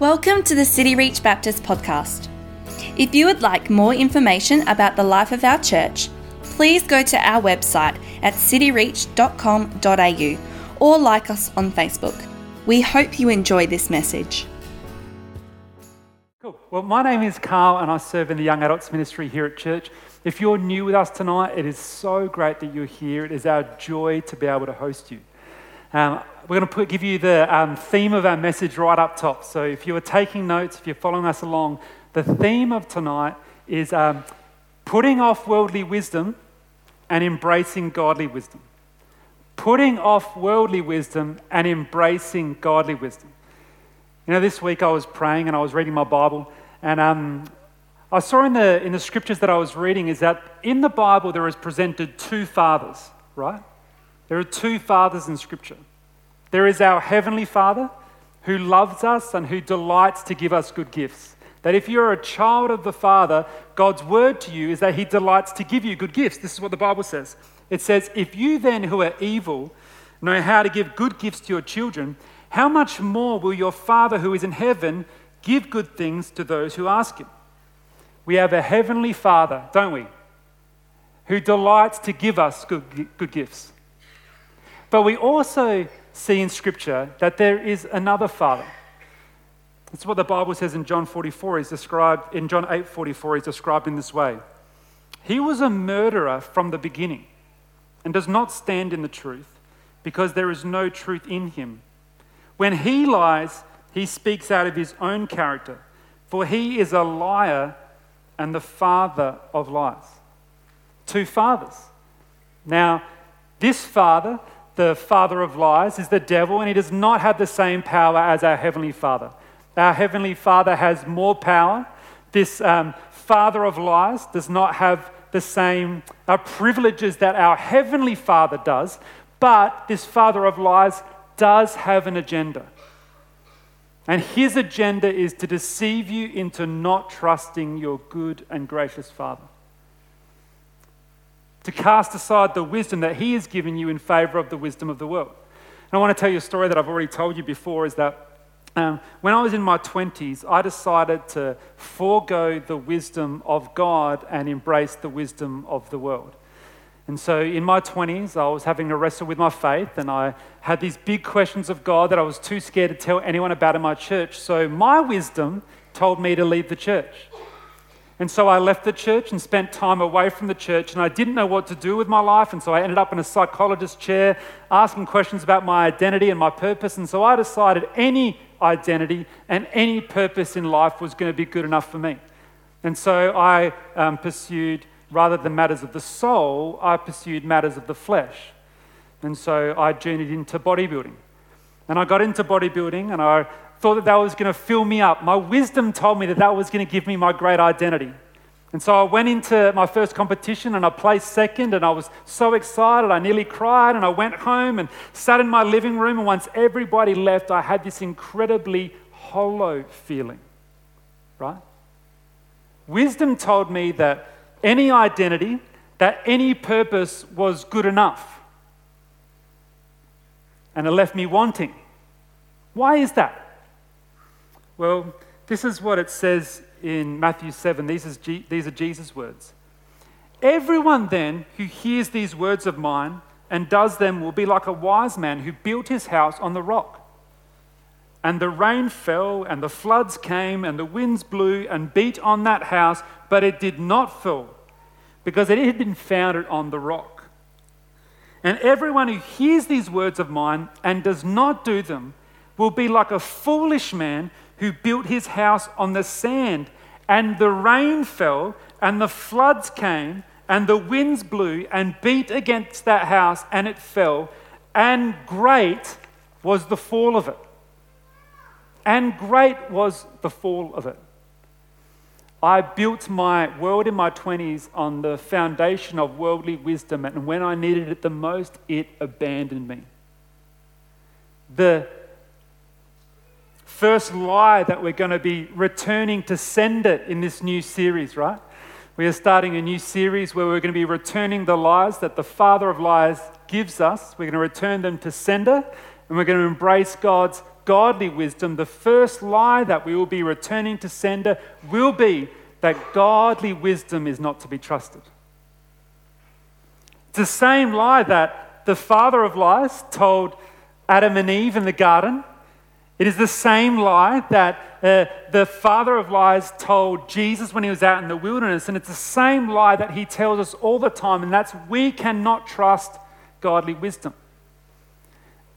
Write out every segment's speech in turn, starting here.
Welcome to the City Reach Baptist podcast. If you would like more information about the life of our church, please go to our website at cityreach.com.au or like us on Facebook. We hope you enjoy this message. Cool. Well, my name is Carl and I serve in the Young Adults Ministry here at church. If you're new with us tonight, it is so great that you're here. It is our joy to be able to host you. Um, we're going to put, give you the um, theme of our message right up top. So if you are taking notes, if you're following us along, the theme of tonight is um, putting off worldly wisdom and embracing godly wisdom. Putting off worldly wisdom and embracing godly wisdom. You know, this week I was praying and I was reading my Bible, and um, I saw in the, in the scriptures that I was reading is that in the Bible there is presented two fathers, right? There are two fathers in Scripture. There is our Heavenly Father who loves us and who delights to give us good gifts. That if you're a child of the Father, God's word to you is that He delights to give you good gifts. This is what the Bible says. It says, If you then who are evil know how to give good gifts to your children, how much more will your Father who is in heaven give good things to those who ask Him? We have a Heavenly Father, don't we? Who delights to give us good, good gifts. But we also see in Scripture that there is another Father. That's what the Bible says in John 44. He's described in John 8 44, he's described in this way. He was a murderer from the beginning and does not stand in the truth because there is no truth in him. When he lies, he speaks out of his own character, for he is a liar and the father of lies. Two fathers. Now, this father the father of lies, is the devil, and he does not have the same power as our Heavenly Father. Our Heavenly Father has more power. This um, father of lies does not have the same uh, privileges that our Heavenly Father does, but this father of lies does have an agenda. And his agenda is to deceive you into not trusting your good and gracious Father to cast aside the wisdom that He has given you in favor of the wisdom of the world. And I want to tell you a story that I've already told you before is that um, when I was in my 20s, I decided to forego the wisdom of God and embrace the wisdom of the world. And so in my 20s, I was having to wrestle with my faith, and I had these big questions of God that I was too scared to tell anyone about in my church. So my wisdom told me to leave the church. And so I left the church and spent time away from the church, and I didn't know what to do with my life. And so I ended up in a psychologist's chair asking questions about my identity and my purpose. And so I decided any identity and any purpose in life was going to be good enough for me. And so I um, pursued, rather than matters of the soul, I pursued matters of the flesh. And so I journeyed into bodybuilding. And I got into bodybuilding and I thought that that was going to fill me up. My wisdom told me that that was going to give me my great identity. And so I went into my first competition and I placed second and I was so excited. I nearly cried and I went home and sat in my living room. And once everybody left, I had this incredibly hollow feeling, right? Wisdom told me that any identity, that any purpose was good enough. And it left me wanting. Why is that? Well, this is what it says in Matthew 7. These, is G- these are Jesus' words. Everyone then who hears these words of mine and does them will be like a wise man who built his house on the rock. And the rain fell, and the floods came, and the winds blew and beat on that house, but it did not fall, because it had been founded on the rock. And everyone who hears these words of mine and does not do them will be like a foolish man who built his house on the sand. And the rain fell, and the floods came, and the winds blew and beat against that house, and it fell. And great was the fall of it. And great was the fall of it. I built my world in my 20s on the foundation of worldly wisdom, and when I needed it the most, it abandoned me. The first lie that we're going to be returning to send it in this new series, right? We are starting a new series where we're going to be returning the lies that the father of lies gives us. We're going to return them to sender, and we're going to embrace God's godly wisdom, the first lie that we will be returning to sender will be that godly wisdom is not to be trusted. It's the same lie that the father of lies told Adam and Eve in the garden. It is the same lie that uh, the father of lies told Jesus when he was out in the wilderness. And it's the same lie that he tells us all the time, and that's we cannot trust godly wisdom.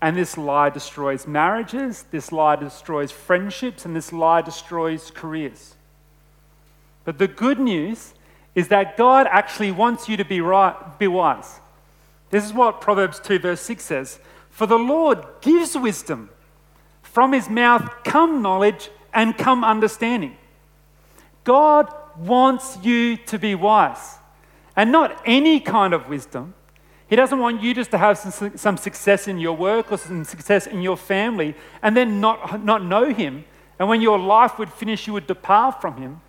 And this lie destroys marriages, this lie destroys friendships, and this lie destroys careers. But the good news is that God actually wants you to be, right, be wise. This is what Proverbs 2, verse 6 says For the Lord gives wisdom, from his mouth come knowledge and come understanding. God wants you to be wise, and not any kind of wisdom. He doesn't want you just to have some, some success in your work or some success in your family and then not, not know Him. And when your life would finish, you would depart from Him.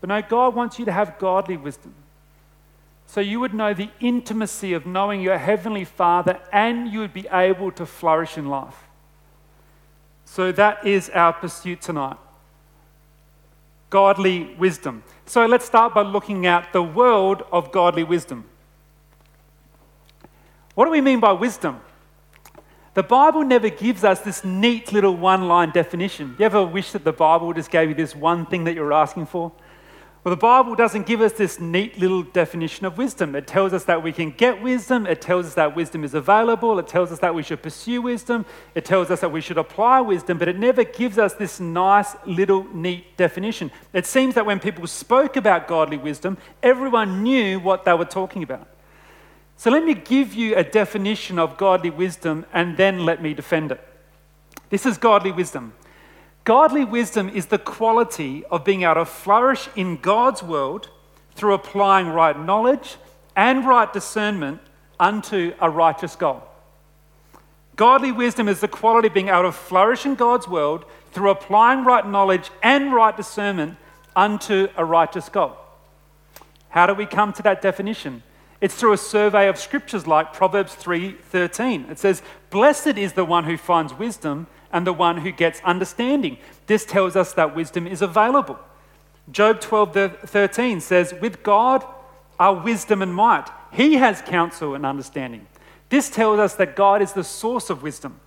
But no, God wants you to have godly wisdom. So you would know the intimacy of knowing your Heavenly Father and you would be able to flourish in life. So that is our pursuit tonight godly wisdom. So let's start by looking at the world of godly wisdom. What do we mean by wisdom? The Bible never gives us this neat little one line definition. You ever wish that the Bible just gave you this one thing that you're asking for? Well, the Bible doesn't give us this neat little definition of wisdom. It tells us that we can get wisdom. It tells us that wisdom is available. It tells us that we should pursue wisdom. It tells us that we should apply wisdom, but it never gives us this nice little neat definition. It seems that when people spoke about godly wisdom, everyone knew what they were talking about. So let me give you a definition of godly wisdom and then let me defend it. This is godly wisdom. Godly wisdom is the quality of being able to flourish in God's world through applying right knowledge and right discernment unto a righteous goal. Godly wisdom is the quality of being able to flourish in God's world through applying right knowledge and right discernment unto a righteous goal. How do we come to that definition? It's through a survey of scriptures like Proverbs 3:13. It says, "Blessed is the one who finds wisdom and the one who gets understanding. This tells us that wisdom is available. Job 12 13 says, With God are wisdom and might. He has counsel and understanding. This tells us that God is the source of wisdom.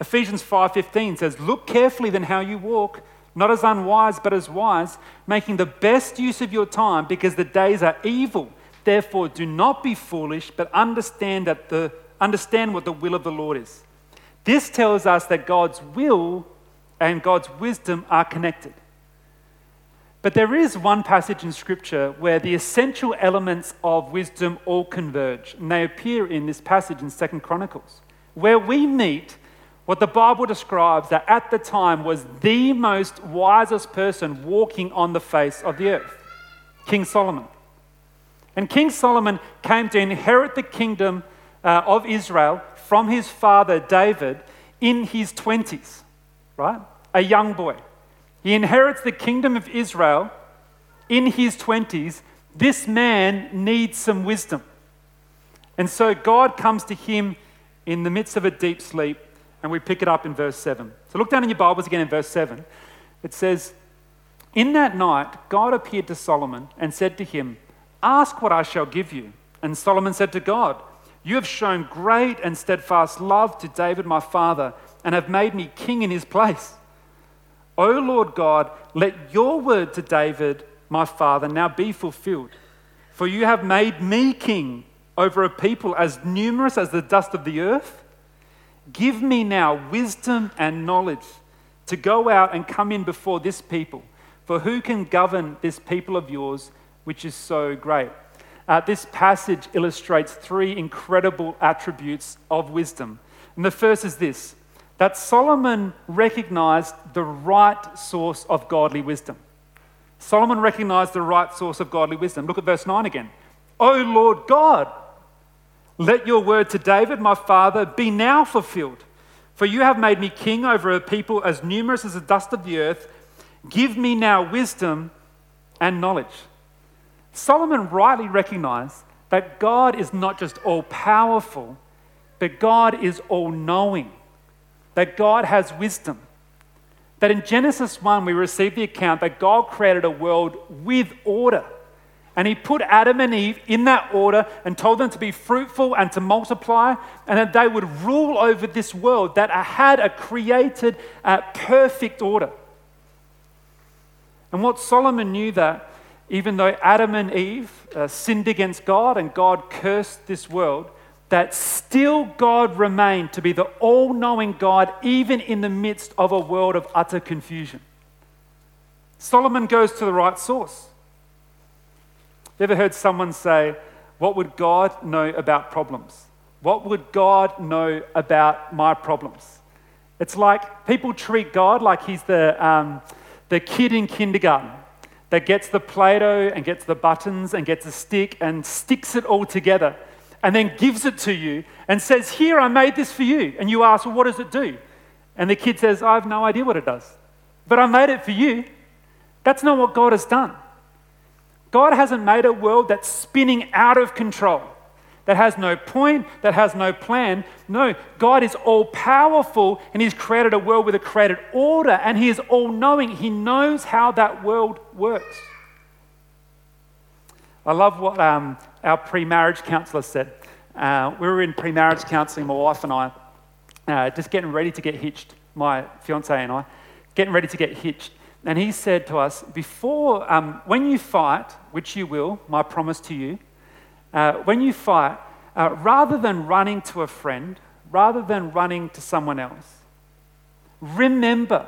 Ephesians 5:15 says, "Look carefully then how you walk, not as unwise but as wise, making the best use of your time because the days are evil. Therefore do not be foolish, but understand that the understand what the will of the Lord is." This tells us that God's will and God's wisdom are connected. But there is one passage in Scripture where the essential elements of wisdom all converge, and they appear in this passage in Second Chronicles, where we meet what the Bible describes that at the time was the most wisest person walking on the face of the earth, King Solomon. And King Solomon came to inherit the kingdom uh, of Israel from his father David in his 20s, right? A young boy. He inherits the kingdom of Israel in his 20s. This man needs some wisdom. And so God comes to him in the midst of a deep sleep, and we pick it up in verse 7. So look down in your Bibles again in verse 7. It says, In that night, God appeared to Solomon and said to him, Ask what I shall give you. And Solomon said to God, you have shown great and steadfast love to David, my father, and have made me king in his place. O Lord God, let your word to David, my father, now be fulfilled. For you have made me king over a people as numerous as the dust of the earth. Give me now wisdom and knowledge to go out and come in before this people. For who can govern this people of yours, which is so great? Uh, this passage illustrates three incredible attributes of wisdom. And the first is this that Solomon recognized the right source of godly wisdom. Solomon recognized the right source of godly wisdom. Look at verse 9 again. O Lord God, let your word to David, my father, be now fulfilled. For you have made me king over a people as numerous as the dust of the earth. Give me now wisdom and knowledge. Solomon rightly recognized that God is not just all powerful, but God is all knowing. that God has wisdom. That in Genesis 1, we receive the account that God created a world with order. And he put Adam and Eve in that order and told them to be fruitful and to multiply, and that they would rule over this world that had a created, uh, perfect order. And what Solomon knew that even though Adam and Eve uh, sinned against God and God cursed this world, that still God remained to be the all knowing God, even in the midst of a world of utter confusion. Solomon goes to the right source. You ever heard someone say, What would God know about problems? What would God know about my problems? It's like people treat God like he's the, um, the kid in kindergarten that gets the Play Doh and gets the buttons and gets a stick and sticks it all together and then gives it to you and says, Here, I made this for you. And you ask, Well, what does it do? And the kid says, I have no idea what it does, but I made it for you. That's not what God has done. God hasn't made a world that's spinning out of control, that has no point, that has no plan. No, God is all powerful and He's created a world with a created order and He is all knowing. He knows how that world works. I love what um, our pre marriage counselor said. Uh, we were in pre marriage counseling, my wife and I, uh, just getting ready to get hitched, my fiance and I, getting ready to get hitched. And he said to us, before, um, when you fight, which you will, my promise to you, uh, when you fight, uh, rather than running to a friend, rather than running to someone else, remember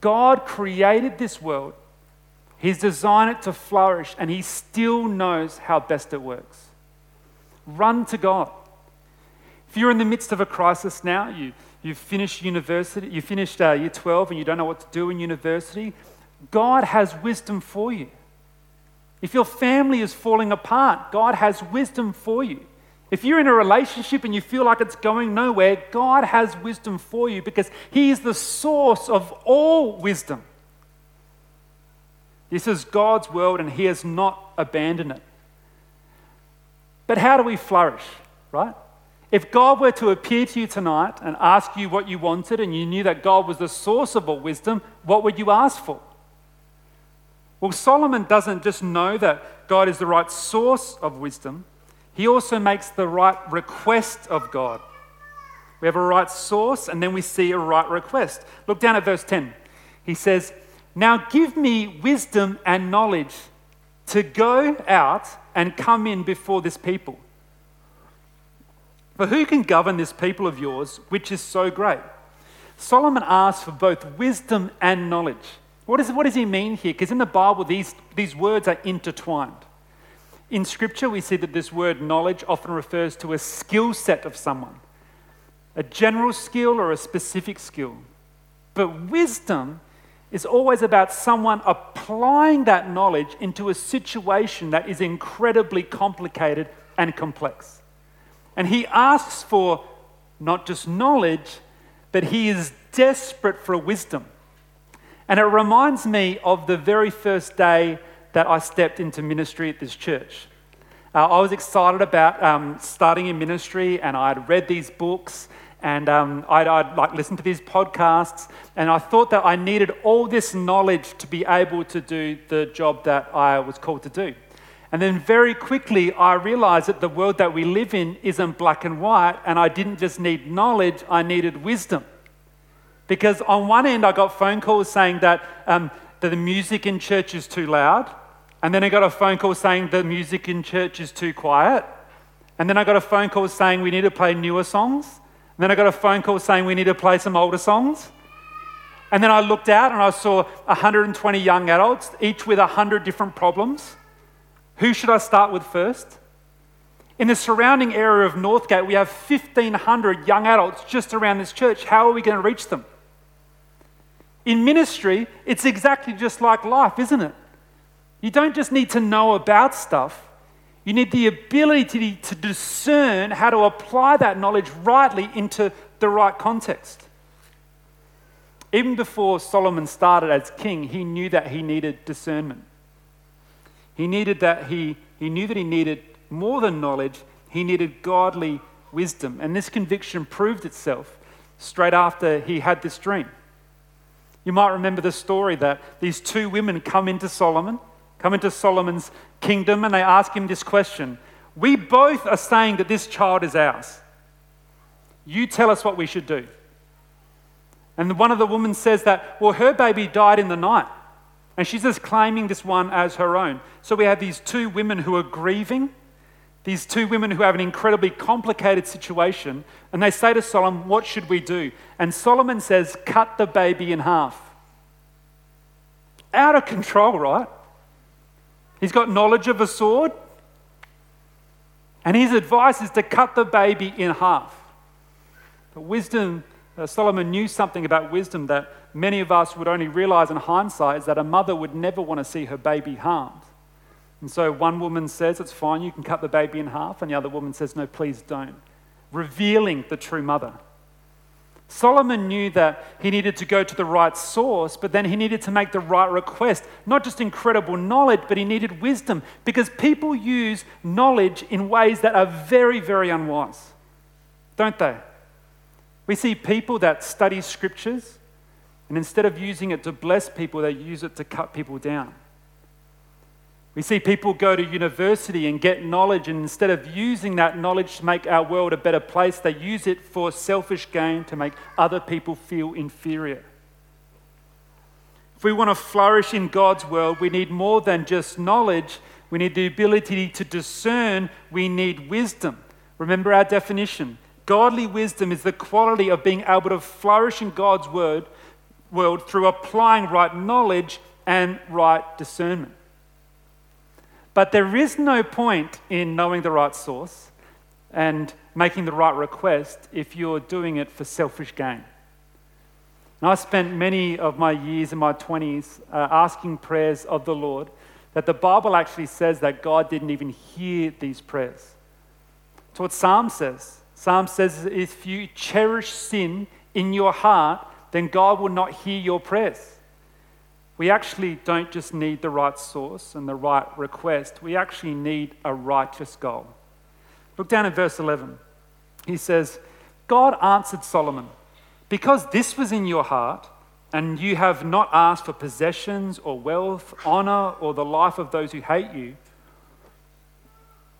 God created this world, He's designed it to flourish, and He still knows how best it works. Run to God. If you're in the midst of a crisis now, you, you've finished university, you finished uh, year 12 and you don't know what to do in university, God has wisdom for you. If your family is falling apart, God has wisdom for you. If you're in a relationship and you feel like it's going nowhere, God has wisdom for you because He is the source of all wisdom. This is God's world and He has not abandoned it. But how do we flourish, right? If God were to appear to you tonight and ask you what you wanted and you knew that God was the source of all wisdom, what would you ask for? Well, Solomon doesn't just know that God is the right source of wisdom, he also makes the right request of God. We have a right source and then we see a right request. Look down at verse 10. He says, Now give me wisdom and knowledge to go out and come in before this people. For who can govern this people of yours, which is so great? Solomon asks for both wisdom and knowledge. What, is, what does he mean here? Because in the Bible, these, these words are intertwined. In Scripture, we see that this word knowledge often refers to a skill set of someone, a general skill or a specific skill. But wisdom is always about someone applying that knowledge into a situation that is incredibly complicated and complex. And he asks for not just knowledge, but he is desperate for wisdom. And it reminds me of the very first day that I stepped into ministry at this church. Uh, I was excited about um, starting in ministry, and I'd read these books, and um, I'd, I'd like listened to these podcasts, and I thought that I needed all this knowledge to be able to do the job that I was called to do. And then very quickly, I realized that the world that we live in isn't black and white, and I didn't just need knowledge, I needed wisdom. Because on one end, I got phone calls saying that, um, that the music in church is too loud. And then I got a phone call saying the music in church is too quiet. And then I got a phone call saying we need to play newer songs. And then I got a phone call saying we need to play some older songs. And then I looked out and I saw 120 young adults, each with 100 different problems. Who should I start with first? In the surrounding area of Northgate, we have 1,500 young adults just around this church. How are we going to reach them? In ministry, it's exactly just like life, isn't it? You don't just need to know about stuff, you need the ability to, discern how to apply that knowledge rightly into the right context. Even before Solomon started as king, he knew that he needed discernment. He needed that he, he knew that he needed more than knowledge, he needed godly wisdom. And this conviction proved itself straight after he had this dream. You might remember the story that these two women come into Solomon, come into Solomon's kingdom, and they ask him this question We both are saying that this child is ours. You tell us what we should do. And one of the women says that, well, her baby died in the night. And she's just claiming this one as her own. So we have these two women who are grieving, these two women who have an incredibly complicated situation. And they say to Solomon, What should we do? And Solomon says, Cut the baby in half. Out of control, right? He's got knowledge of a sword. And his advice is to cut the baby in half. But wisdom uh, Solomon knew something about wisdom that many of us would only realize in hindsight is that a mother would never want to see her baby harmed. And so one woman says, It's fine, you can cut the baby in half, and the other woman says, No, please don't, revealing the true mother. Solomon knew that he needed to go to the right source, but then he needed to make the right request. Not just incredible knowledge, but he needed wisdom because people use knowledge in ways that are very, very unwise, don't they? We see people that study scriptures, and instead of using it to bless people, they use it to cut people down. We see people go to university and get knowledge, and instead of using that knowledge to make our world a better place, they use it for selfish gain to make other people feel inferior. If we want to flourish in God's world, we need more than just knowledge. We need the ability to discern. We need wisdom. Remember our definition Godly wisdom is the quality of being able to flourish in God's word, world through applying right knowledge and right discernment. But there is no point in knowing the right source and making the right request if you're doing it for selfish gain. And I spent many of my years in my 20s uh, asking prayers of the Lord that the Bible actually says that God didn't even hear these prayers. It's what Psalm says. Psalm says if you cherish sin in your heart, then God will not hear your prayers. We actually don't just need the right source and the right request, we actually need a righteous goal. Look down at verse 11. He says, God answered Solomon, Because this was in your heart, and you have not asked for possessions or wealth, honor, or the life of those who hate you,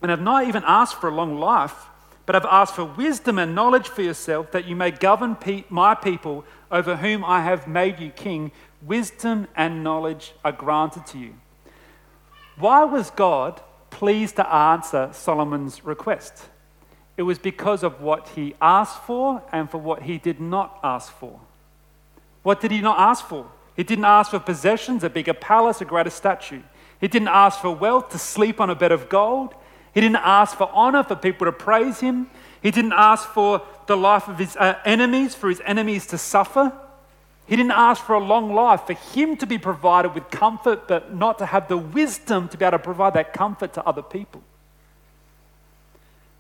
and have not even asked for a long life, but have asked for wisdom and knowledge for yourself, that you may govern my people over whom I have made you king. Wisdom and knowledge are granted to you. Why was God pleased to answer Solomon's request? It was because of what he asked for and for what he did not ask for. What did he not ask for? He didn't ask for possessions, a bigger palace, a greater statue. He didn't ask for wealth, to sleep on a bed of gold. He didn't ask for honor, for people to praise him. He didn't ask for the life of his uh, enemies, for his enemies to suffer. He didn't ask for a long life, for him to be provided with comfort, but not to have the wisdom to be able to provide that comfort to other people.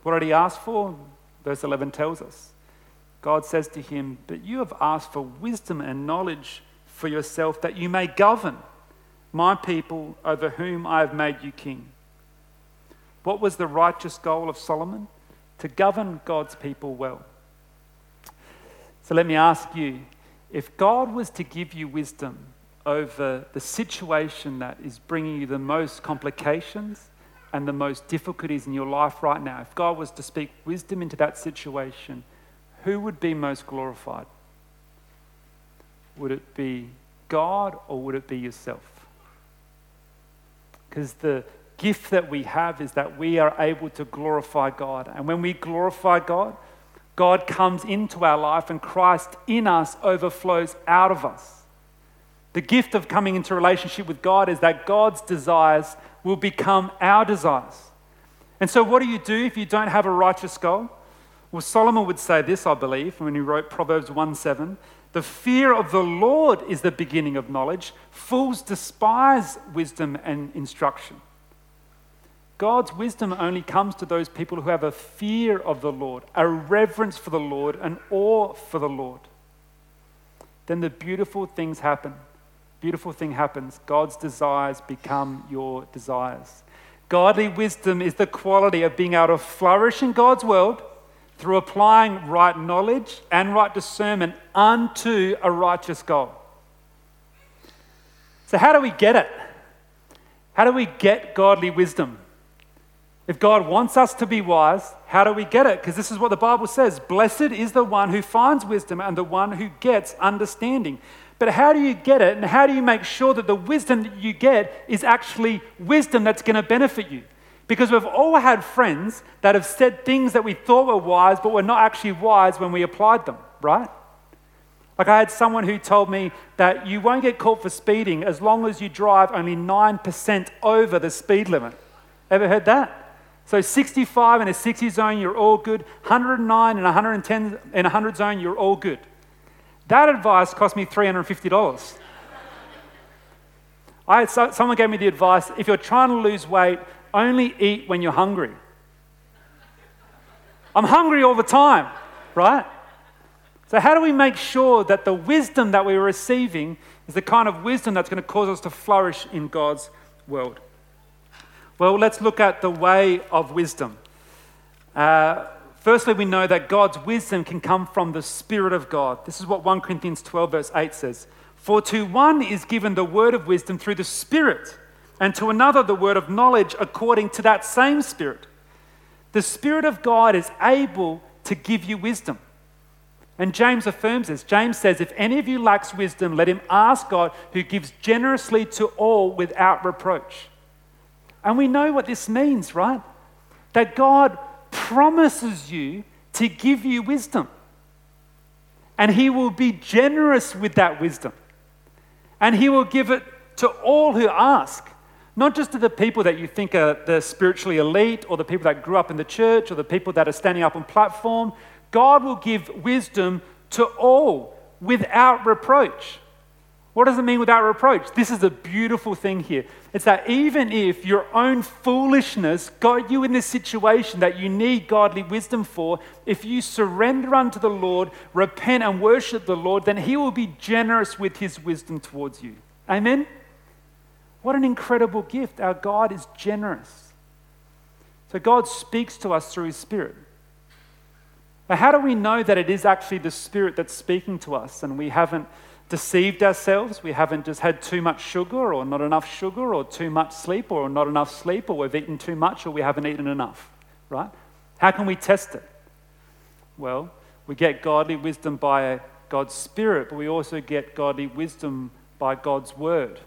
What did he ask for? Verse 11 tells us. God says to him, But you have asked for wisdom and knowledge for yourself, that you may govern my people over whom I have made you king. What was the righteous goal of Solomon? To govern God's people well. So let me ask you if God was to give you wisdom over the situation that is bringing you the most complications and the most difficulties in your life right now, if God was to speak wisdom into that situation, who would be most glorified? Would it be God or would it be yourself? Because the, gift that we have is that we are able to glorify God. And when we glorify God, God comes into our life and Christ in us overflows out of us. The gift of coming into relationship with God is that God's desires will become our desires. And so, what do you do if you don't have a righteous goal? Well, Solomon would say this, I believe, when he wrote Proverbs 1 7. The fear of the Lord is the beginning of knowledge. Fools despise wisdom and instruction. God's wisdom only comes to those people who have a fear of the Lord, a reverence for the Lord, an awe for the Lord. Then the beautiful things happen. Beautiful thing happens. God's desires become your desires. Godly wisdom is the quality of being able to flourish in God's world through applying right knowledge and right discernment unto a righteous goal. So, how do we get it? How do we get godly wisdom? If God wants us to be wise, how do we get it? Because this is what the Bible says Blessed is the one who finds wisdom and the one who gets understanding. But how do you get it? And how do you make sure that the wisdom that you get is actually wisdom that's going to benefit you? Because we've all had friends that have said things that we thought were wise, but were not actually wise when we applied them, right? Like I had someone who told me that you won't get caught for speeding as long as you drive only 9% over the speed limit. Ever heard that? So 65 in a 60 zone, you're all good. 109 and 110 in a 100 zone, you're all good. That advice cost me $350. I had, someone gave me the advice if you're trying to lose weight, only eat when you're hungry. I'm hungry all the time, right? So, how do we make sure that the wisdom that we're receiving is the kind of wisdom that's going to cause us to flourish in God's world? Well, let's look at the way of wisdom. Uh, firstly, we know that God's wisdom can come from the Spirit of God. This is what 1 Corinthians 12, verse 8 says For to one is given the word of wisdom through the Spirit, and to another the word of knowledge according to that same Spirit. The Spirit of God is able to give you wisdom. And James affirms this. James says, If any of you lacks wisdom, let him ask God, who gives generously to all without reproach. And we know what this means, right? That God promises you to give you wisdom. And He will be generous with that wisdom. And He will give it to all who ask, not just to the people that you think are the spiritually elite or the people that grew up in the church or the people that are standing up on platform. God will give wisdom to all without reproach. What does it mean without reproach? This is a beautiful thing here. It's that even if your own foolishness got you in this situation that you need godly wisdom for, if you surrender unto the Lord, repent and worship the Lord, then He will be generous with His wisdom towards you. Amen? What an incredible gift. Our God is generous. So God speaks to us through His Spirit. But how do we know that it is actually the Spirit that's speaking to us and we haven't? Deceived ourselves. We haven't just had too much sugar or not enough sugar or too much sleep or not enough sleep or we've eaten too much or we haven't eaten enough, right? How can we test it? Well, we get godly wisdom by God's Spirit, but we also get godly wisdom by God's Word.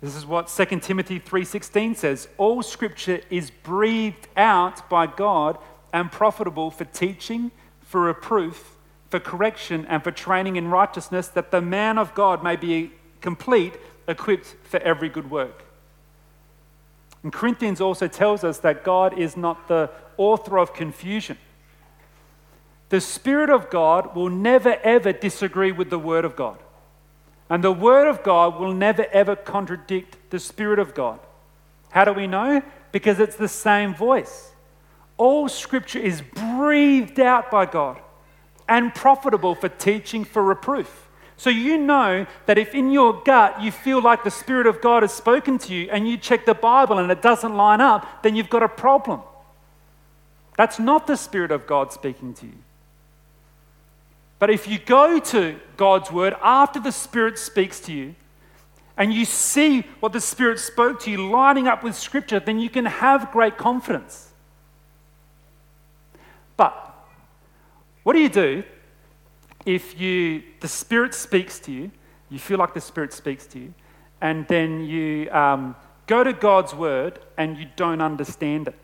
This is what 2 Timothy 3:16 says, all scripture is breathed out by God and profitable for teaching, for reproof, for correction and for training in righteousness, that the man of God may be complete, equipped for every good work. And Corinthians also tells us that God is not the author of confusion. The Spirit of God will never ever disagree with the Word of God. And the Word of God will never ever contradict the Spirit of God. How do we know? Because it's the same voice. All Scripture is breathed out by God and profitable for teaching, for reproof. So you know that if in your gut you feel like the Spirit of God has spoken to you and you check the Bible and it doesn't line up, then you've got a problem. That's not the Spirit of God speaking to you. But if you go to God's Word after the Spirit speaks to you, and you see what the Spirit spoke to you lining up with Scripture, then you can have great confidence. But what do you do if you, the Spirit speaks to you, you feel like the Spirit speaks to you, and then you um, go to God's Word and you don't understand it?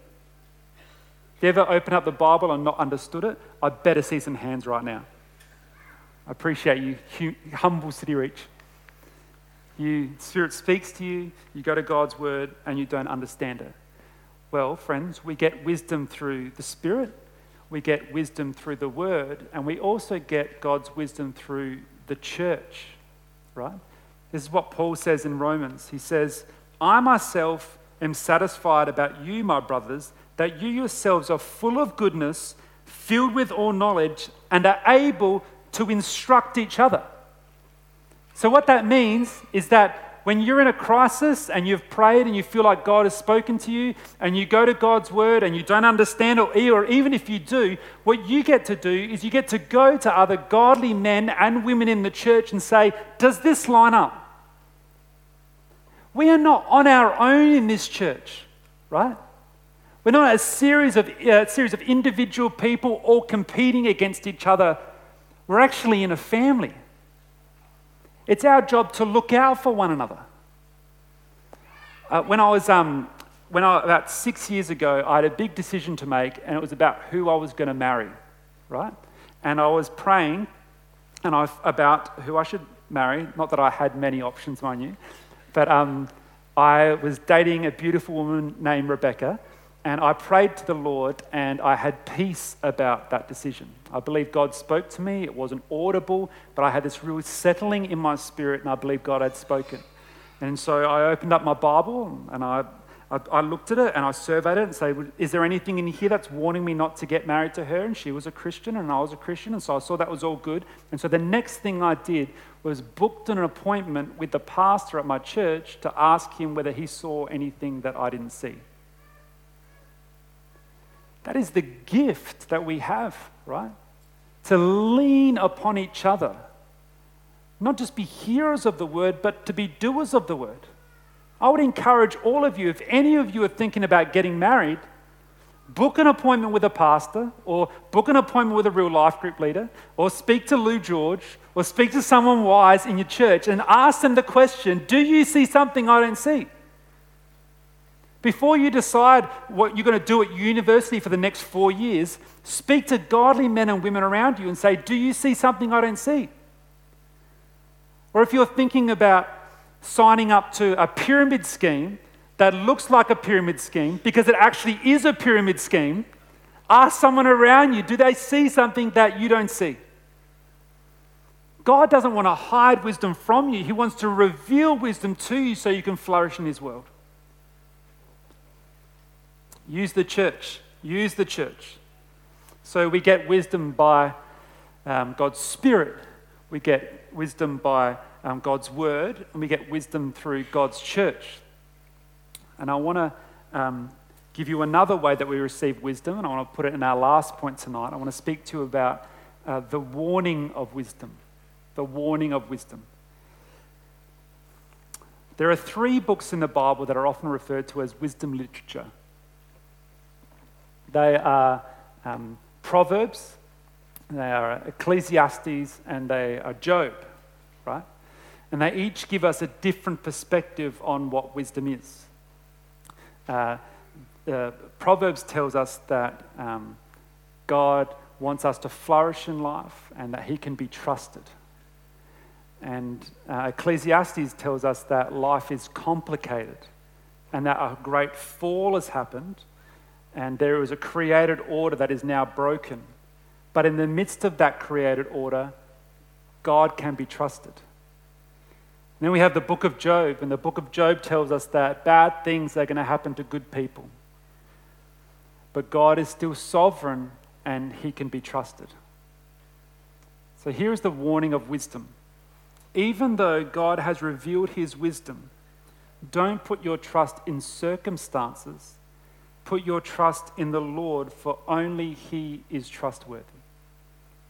You ever open up the Bible and not understood it, I better see some hands right now. I appreciate you, humble City Reach. You, Spirit speaks to you, you go to God's Word, and you don't understand it. Well, friends, we get wisdom through the Spirit we get wisdom through the word, and we also get God's wisdom through the church, right? This is what Paul says in Romans. He says, I myself am satisfied about you, my brothers, that you yourselves are full of goodness, filled with all knowledge, and are able to instruct each other. So, what that means is that when you're in a crisis and you've prayed and you feel like God has spoken to you and you go to God's word and you don't understand or, or even if you do, what you get to do is you get to go to other godly men and women in the church and say, Does this line up? We are not on our own in this church, right? We're not a series of, uh, series of individual people all competing against each other. We're actually in a family. It's our job to look out for one another. Uh, when I was, um, when I, about six years ago, I had a big decision to make, and it was about who I was going to marry, right? And I was praying and I, about who I should marry. Not that I had many options, mind you, but um, I was dating a beautiful woman named Rebecca, and I prayed to the Lord and I had peace about that decision. I believe God spoke to me. It wasn't audible, but I had this real settling in my spirit and I believe God had spoken. And so I opened up my Bible and I, I, I looked at it and I surveyed it and said, Is there anything in here that's warning me not to get married to her? And she was a Christian and I was a Christian. And so I saw that was all good. And so the next thing I did was booked an appointment with the pastor at my church to ask him whether he saw anything that I didn't see. That is the gift that we have, right? To lean upon each other. Not just be hearers of the word, but to be doers of the word. I would encourage all of you, if any of you are thinking about getting married, book an appointment with a pastor, or book an appointment with a real life group leader, or speak to Lou George, or speak to someone wise in your church and ask them the question Do you see something I don't see? Before you decide what you're going to do at university for the next four years, speak to godly men and women around you and say, Do you see something I don't see? Or if you're thinking about signing up to a pyramid scheme that looks like a pyramid scheme because it actually is a pyramid scheme, ask someone around you, do they see something that you don't see? God doesn't want to hide wisdom from you, He wants to reveal wisdom to you so you can flourish in His world. Use the church. Use the church. So we get wisdom by um, God's Spirit, we get wisdom by um, God's Word, and we get wisdom through God's church. And I want to um, give you another way that we receive wisdom, and I want to put it in our last point tonight. I want to speak to you about uh, the warning of wisdom. The warning of wisdom. There are three books in the Bible that are often referred to as wisdom literature. They are um, Proverbs, they are Ecclesiastes, and they are Job, right? And they each give us a different perspective on what wisdom is. Uh, Proverbs tells us that um, God wants us to flourish in life and that He can be trusted. And uh, Ecclesiastes tells us that life is complicated and that a great fall has happened and there is a created order that is now broken. But in the midst of that created order, God can be trusted. And then we have the book of Job, and the book of Job tells us that bad things are going to happen to good people. But God is still sovereign and he can be trusted. So here is the warning of wisdom. Even though God has revealed his wisdom, don't put your trust in circumstances Put your trust in the Lord, for only He is trustworthy.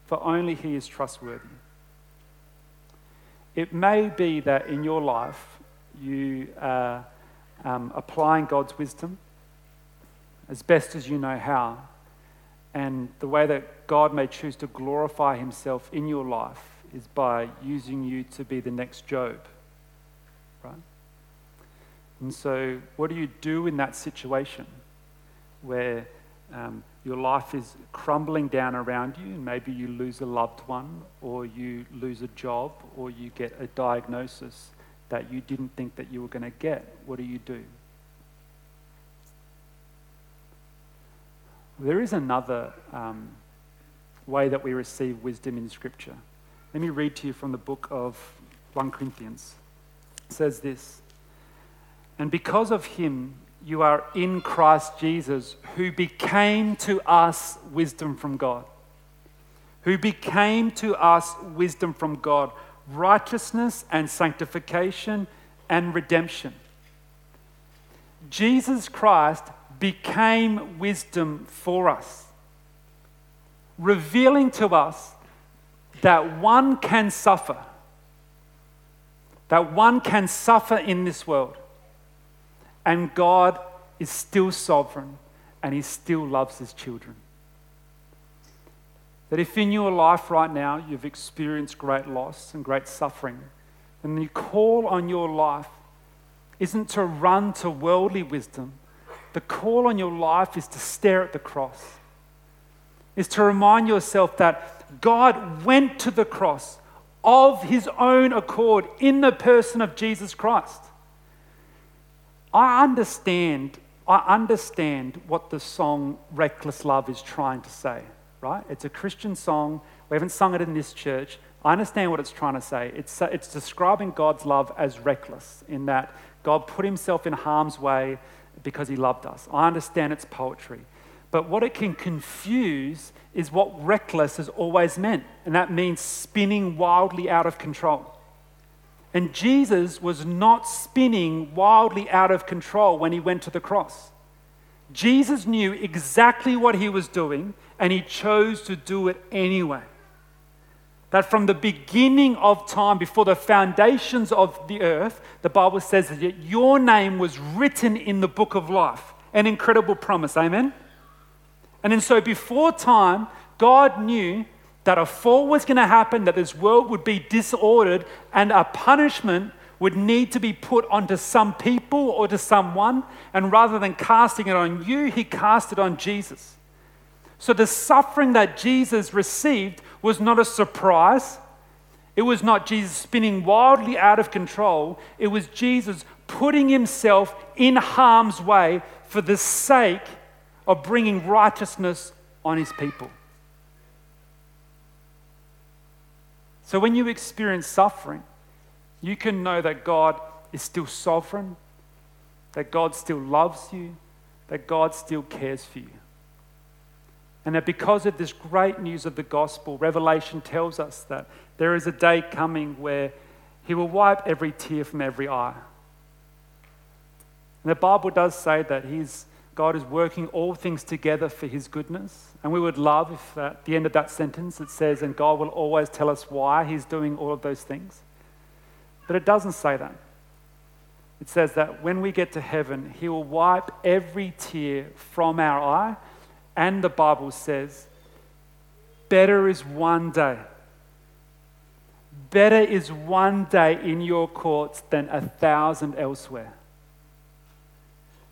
For only He is trustworthy. It may be that in your life you are um, applying God's wisdom as best as you know how, and the way that God may choose to glorify Himself in your life is by using you to be the next Job. Right? And so, what do you do in that situation? Where um, your life is crumbling down around you, and maybe you lose a loved one, or you lose a job, or you get a diagnosis that you didn't think that you were going to get, what do you do? There is another um, way that we receive wisdom in Scripture. Let me read to you from the book of 1 Corinthians. It says this And because of him, you are in Christ Jesus, who became to us wisdom from God. Who became to us wisdom from God, righteousness and sanctification and redemption. Jesus Christ became wisdom for us, revealing to us that one can suffer, that one can suffer in this world, and God is still sovereign and He still loves His children. That if in your life right now you've experienced great loss and great suffering, then the call on your life isn't to run to worldly wisdom. The call on your life is to stare at the cross, is to remind yourself that God went to the cross of his own accord in the person of Jesus Christ. I understand, I understand what the song Reckless Love is trying to say right? It's a Christian song. We haven't sung it in this church. I understand what it's trying to say. It's, uh, it's describing God's love as reckless, in that God put himself in harm's way because he loved us. I understand its poetry. But what it can confuse is what reckless has always meant, and that means spinning wildly out of control. And Jesus was not spinning wildly out of control when he went to the cross. Jesus knew exactly what he was doing, and he chose to do it anyway. That from the beginning of time, before the foundations of the earth, the Bible says that your name was written in the book of life. An incredible promise, amen? And then, so before time, God knew that a fall was going to happen, that this world would be disordered, and a punishment would need to be put onto some people or to someone. And rather than casting it on you, he cast it on Jesus. So the suffering that Jesus received was not a surprise. It was not Jesus spinning wildly out of control. It was Jesus putting himself in harm's way for the sake of bringing righteousness on his people. So when you experience suffering, you can know that God is still sovereign, that God still loves you, that God still cares for you. And that because of this great news of the gospel, Revelation tells us that there is a day coming where he will wipe every tear from every eye. And the Bible does say that he's, God is working all things together for his goodness. And we would love if at the end of that sentence it says, and God will always tell us why he's doing all of those things. But it doesn't say that. It says that when we get to heaven, he will wipe every tear from our eye and the Bible says, better is one day. Better is one day in your courts than a thousand elsewhere.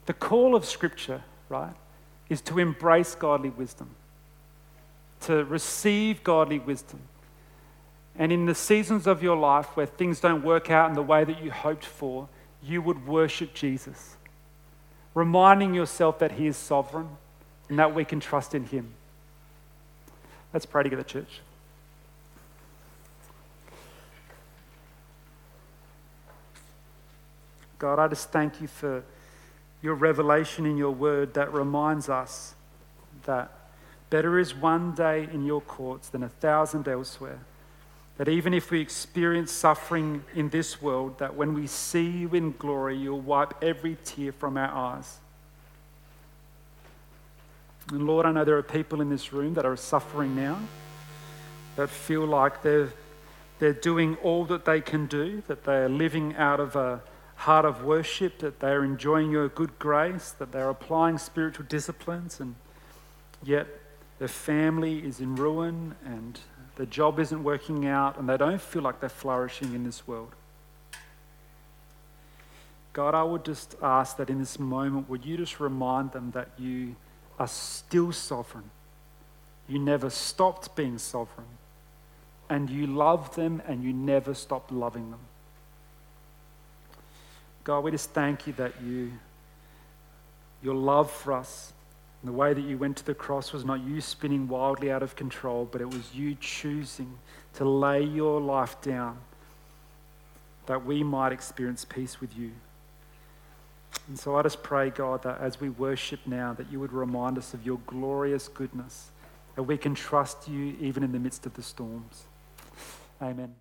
The call of Scripture, right, is to embrace godly wisdom, to receive godly wisdom. And in the seasons of your life where things don't work out in the way that you hoped for, you would worship Jesus, reminding yourself that He is sovereign and that we can trust in Him. Let's pray together, church. God, I just thank you for your revelation in your word that reminds us that better is one day in your courts than a thousand elsewhere. That even if we experience suffering in this world, that when we see you in glory, you'll wipe every tear from our eyes. And Lord, I know there are people in this room that are suffering now, that feel like they're, they're doing all that they can do, that they are living out of a heart of worship, that they are enjoying your good grace, that they're applying spiritual disciplines, and yet their family is in ruin and their job isn't working out, and they don't feel like they're flourishing in this world. God, I would just ask that in this moment, would you just remind them that you are still sovereign. You never stopped being sovereign. And you love them and you never stopped loving them. God, we just thank you that you, your love for us, and the way that you went to the cross was not you spinning wildly out of control, but it was you choosing to lay your life down that we might experience peace with you. And so I just pray, God, that as we worship now, that you would remind us of your glorious goodness, that we can trust you even in the midst of the storms. Amen.